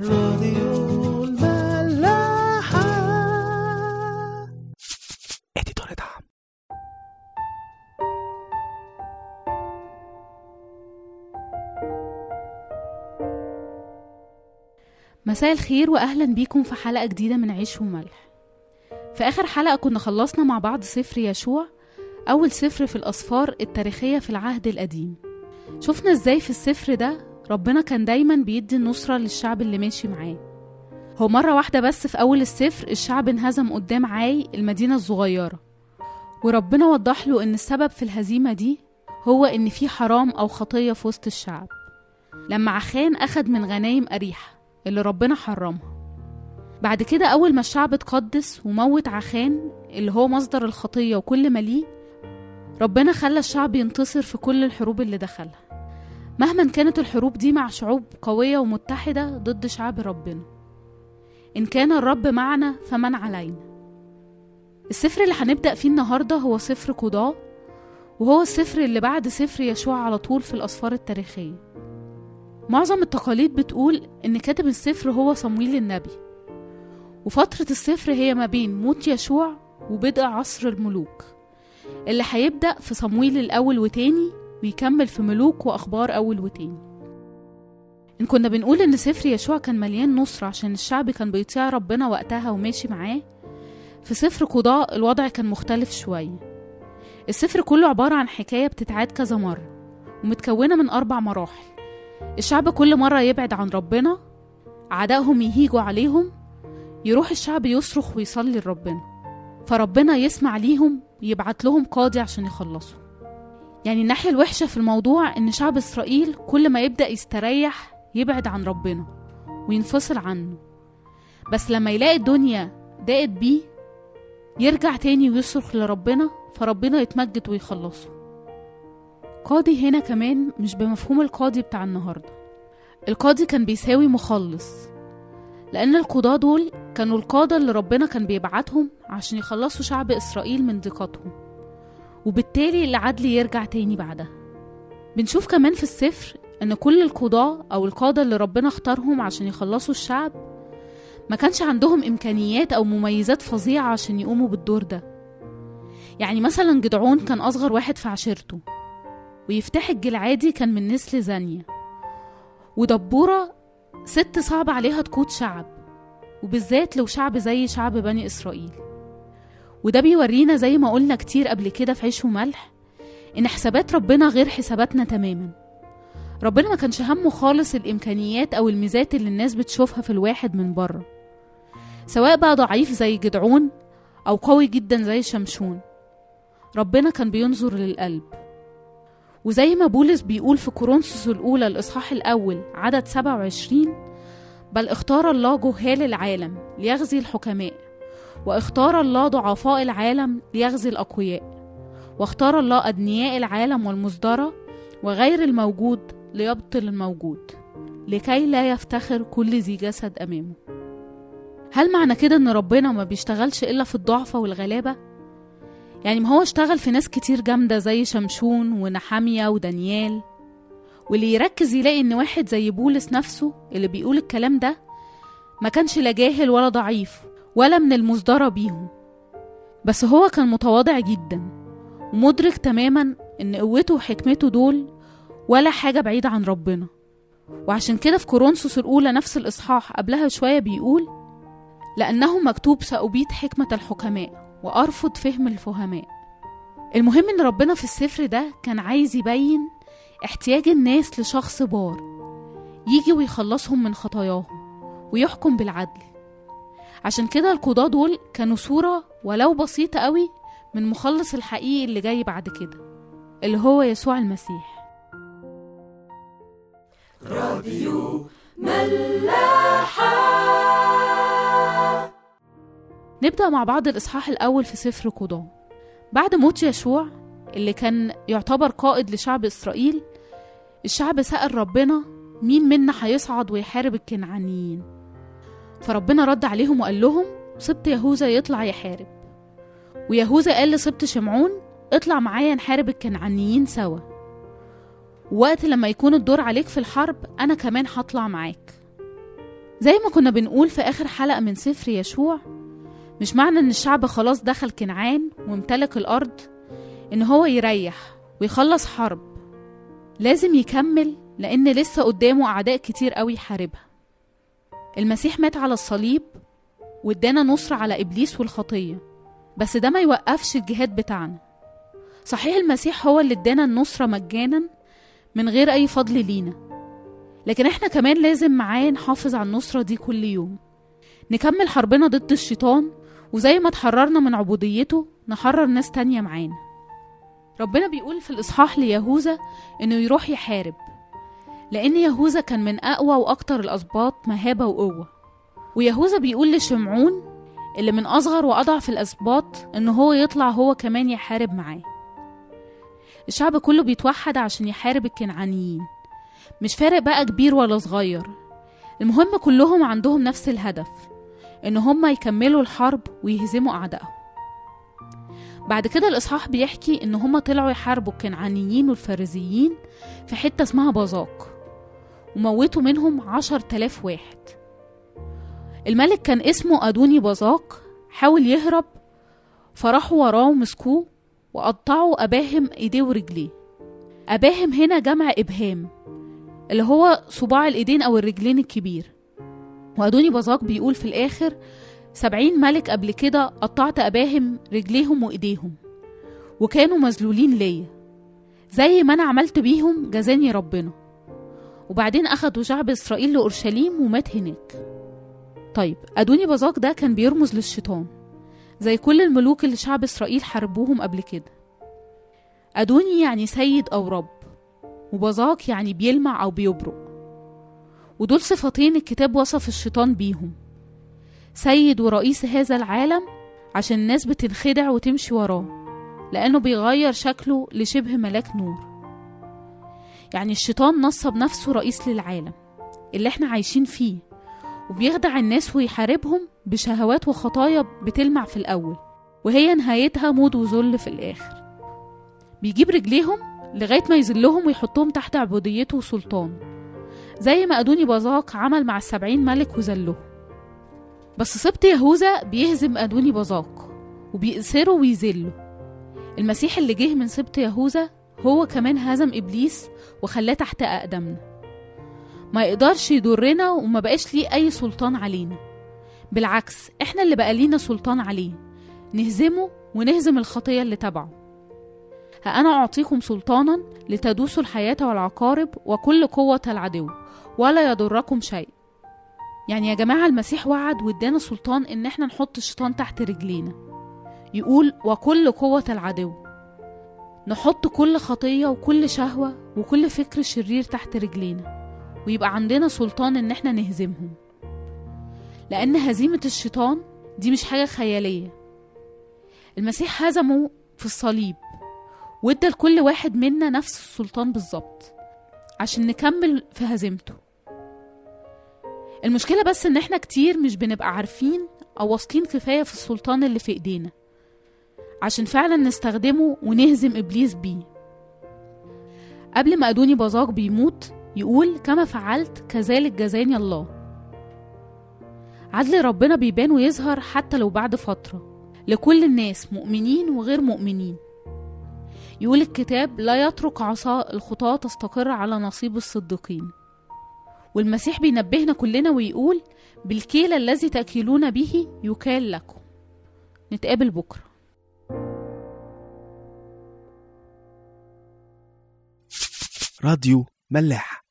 راديو الملاحة. اديتور دعم. مساء الخير واهلا بيكم في حلقة جديدة من عيش وملح. في آخر حلقة كنا خلصنا مع بعض سفر يشوع أول سفر في الأسفار التاريخية في العهد القديم. شفنا إزاي في السفر ده ربنا كان دايما بيدي النصرة للشعب اللي ماشي معاه. هو مرة واحدة بس في أول السفر الشعب انهزم قدام عاي المدينة الصغيرة. وربنا وضح له إن السبب في الهزيمة دي هو إن في حرام أو خطية في وسط الشعب. لما عخان أخد من غنايم أريحة اللي ربنا حرمها. بعد كده أول ما الشعب اتقدس وموت عخان اللي هو مصدر الخطية وكل ما ليه ربنا خلى الشعب ينتصر في كل الحروب اللي دخلها. مهما كانت الحروب دي مع شعوب قوية ومتحدة ضد شعب ربنا. إن كان الرب معنا فمن علينا. السفر اللي هنبدأ فيه النهاردة هو سفر قضاء وهو السفر اللي بعد سفر يشوع على طول في الأسفار التاريخية. معظم التقاليد بتقول إن كاتب السفر هو صمويل النبي. وفترة السفر هي ما بين موت يشوع وبدء عصر الملوك اللي هيبدأ في صمويل الأول وتاني ويكمل في ملوك وأخبار أول وتاني. إن كنا بنقول إن سفر يشوع كان مليان نصرة عشان الشعب كان بيطيع ربنا وقتها وماشي معاه في سفر قضاء الوضع كان مختلف شوية. السفر كله عبارة عن حكاية بتتعاد كذا مرة ومتكونة من أربع مراحل. الشعب كل مرة يبعد عن ربنا أعدائهم يهيجوا عليهم يروح الشعب يصرخ ويصلي لربنا. فربنا يسمع ليهم ويبعت لهم قاضي عشان يخلصوا. يعني الناحية الوحشة في الموضوع إن شعب إسرائيل كل ما يبدأ يستريح يبعد عن ربنا وينفصل عنه. بس لما يلاقي الدنيا ضاقت بيه يرجع تاني ويصرخ لربنا فربنا يتمجد ويخلصه. قاضي هنا كمان مش بمفهوم القاضي بتاع النهاردة. القاضي كان بيساوي مخلص لأن القضاة دول كانوا القادة اللي ربنا كان بيبعتهم عشان يخلصوا شعب إسرائيل من ضيقاتهم وبالتالي العدل يرجع تاني بعدها. بنشوف كمان في السفر إن كل القضاة أو القادة اللي ربنا اختارهم عشان يخلصوا الشعب ما كانش عندهم إمكانيات أو مميزات فظيعة عشان يقوموا بالدور ده. يعني مثلا جدعون كان أصغر واحد في عشيرته ويفتح الجلعادي كان من نسل زانية ودبورة ست صعب عليها تقود شعب وبالذات لو شعب زي شعب بني إسرائيل. وده بيورينا زي ما قلنا كتير قبل كده في عيش وملح إن حسابات ربنا غير حساباتنا تماما. ربنا ما كانش همه خالص الإمكانيات أو الميزات اللي الناس بتشوفها في الواحد من بره. سواء بقى ضعيف زي جدعون أو قوي جدا زي شمشون. ربنا كان بينظر للقلب. وزي ما بولس بيقول في كورنثوس الأولى الإصحاح الأول عدد 27 بل اختار الله جهال العالم ليغزي الحكماء. واختار الله ضعفاء العالم ليغزي الأقوياء واختار الله أدنياء العالم والمصدرة وغير الموجود ليبطل الموجود لكي لا يفتخر كل ذي جسد أمامه هل معنى كده إن ربنا ما بيشتغلش إلا في الضعفة والغلابة؟ يعني ما هو اشتغل في ناس كتير جامدة زي شمشون ونحامية ودانيال واللي يركز يلاقي إن واحد زي بولس نفسه اللي بيقول الكلام ده ما كانش لا جاهل ولا ضعيف ولا من المصدرة بيهم. بس هو كان متواضع جدا ومدرك تماما إن قوته وحكمته دول ولا حاجة بعيدة عن ربنا. وعشان كده في كورنثوس الأولى نفس الإصحاح قبلها شوية بيقول لأنه مكتوب سأبيد حكمة الحكماء وأرفض فهم الفهماء. المهم إن ربنا في السفر ده كان عايز يبين احتياج الناس لشخص بار يجي ويخلصهم من خطاياهم ويحكم بالعدل. عشان كده القضاة دول كانوا صورة ولو بسيطة قوي من مخلص الحقيقي اللي جاي بعد كده اللي هو يسوع المسيح. نبدأ مع بعض الإصحاح الأول في سفر قضاة بعد موت يشوع اللي كان يعتبر قائد لشعب إسرائيل الشعب سأل ربنا مين منا هيصعد ويحارب الكنعانيين؟ فربنا رد عليهم وقال لهم سبط يهوذا يطلع يحارب ويهوذا قال لسبط شمعون اطلع معايا نحارب الكنعانيين سوا. وقت لما يكون الدور عليك في الحرب أنا كمان هطلع معاك. زي ما كنا بنقول في آخر حلقة من سفر يشوع مش معنى إن الشعب خلاص دخل كنعان وامتلك الأرض إن هو يريح ويخلص حرب. لازم يكمل لأن لسه قدامه أعداء كتير قوي يحاربها المسيح مات على الصليب وادانا نصرة على إبليس والخطية بس ده ما يوقفش الجهاد بتاعنا. صحيح المسيح هو اللي ادانا النصرة مجانا من غير أي فضل لينا لكن إحنا كمان لازم معاه نحافظ على النصرة دي كل يوم. نكمل حربنا ضد الشيطان وزي ما اتحررنا من عبوديته نحرر ناس تانية معانا. ربنا بيقول في الإصحاح ليهوذا إنه يروح يحارب. لأن يهوذا كان من أقوى وأكتر الأسباط مهابة وقوة. ويهوذا بيقول لشمعون اللي من أصغر وأضعف الأسباط إن هو يطلع هو كمان يحارب معاه. الشعب كله بيتوحد عشان يحارب الكنعانيين. مش فارق بقى كبير ولا صغير. المهم كلهم عندهم نفس الهدف إن هما يكملوا الحرب ويهزموا أعدائهم. بعد كده الإصحاح بيحكي إن هما طلعوا يحاربوا الكنعانيين والفارزيين في حتة اسمها بازاق. وموتوا منهم عشر تلاف واحد. الملك كان اسمه أدوني بازاق حاول يهرب فراحوا وراه ومسكوه وقطعوا أباهم إيديه ورجليه. أباهم هنا جمع إبهام اللي هو صباع الإيدين أو الرجلين الكبير. وأدوني بازاق بيقول في الآخر سبعين ملك قبل كده قطعت أباهم رجليهم وإيديهم وكانوا مذلولين ليا. زي ما أنا عملت بيهم جزاني ربنا. وبعدين أخدوا شعب إسرائيل لأورشليم ومات هناك. طيب أدوني بازاق ده كان بيرمز للشيطان زي كل الملوك اللي شعب إسرائيل حاربوهم قبل كده. أدوني يعني سيد أو رب وبازاق يعني بيلمع أو بيبرق. ودول صفتين الكتاب وصف الشيطان بيهم. سيد ورئيس هذا العالم عشان الناس بتنخدع وتمشي وراه لأنه بيغير شكله لشبه ملاك نور. يعني الشيطان نصب نفسه رئيس للعالم اللي إحنا عايشين فيه وبيخدع الناس ويحاربهم بشهوات وخطايا بتلمع في الأول وهي نهايتها موت وذل في الآخر. بيجيب رجليهم لغاية ما يذلهم ويحطهم تحت عبوديته وسلطانه زي ما أدوني بازاق عمل مع السبعين ملك وذلهم. بس سبط يهوذا بيهزم أدوني بازاق وبيأسره ويذله. المسيح اللي جه من سبط يهوذا هو كمان هزم إبليس وخلاه تحت أقدامنا ما يقدرش يضرنا وما بقاش ليه أي سلطان علينا. بالعكس إحنا اللي بقى لينا سلطان عليه. نهزمه ونهزم الخطية اللي تبعه. ها أنا أعطيكم سلطانا لتدوسوا الحياة والعقارب وكل قوة العدو ولا يضركم شيء. يعني يا جماعة المسيح وعد وادانا سلطان إن إحنا نحط الشيطان تحت رجلينا. يقول وكل قوة العدو نحط كل خطية وكل شهوة وكل فكر شرير تحت رجلينا ويبقى عندنا سلطان إن إحنا نهزمهم. لأن هزيمة الشيطان دي مش حاجة خيالية. المسيح هزمه في الصليب وإدى لكل واحد منا نفس السلطان بالظبط عشان نكمل في هزيمته. المشكلة بس إن إحنا كتير مش بنبقى عارفين أو واثقين كفاية في السلطان اللي في إيدينا. عشان فعلا نستخدمه ونهزم إبليس بيه. قبل ما أدوني بازاق بيموت يقول كما فعلت كذلك جزاني الله. عدل ربنا بيبان ويظهر حتى لو بعد فترة. لكل الناس مؤمنين وغير مؤمنين. يقول الكتاب لا يترك عصا الخطاة تستقر على نصيب الصديقين. والمسيح بينبهنا كلنا ويقول بالكيل الذي تأكلون به يكال لكم. نتقابل بكرة. راديو ملاح.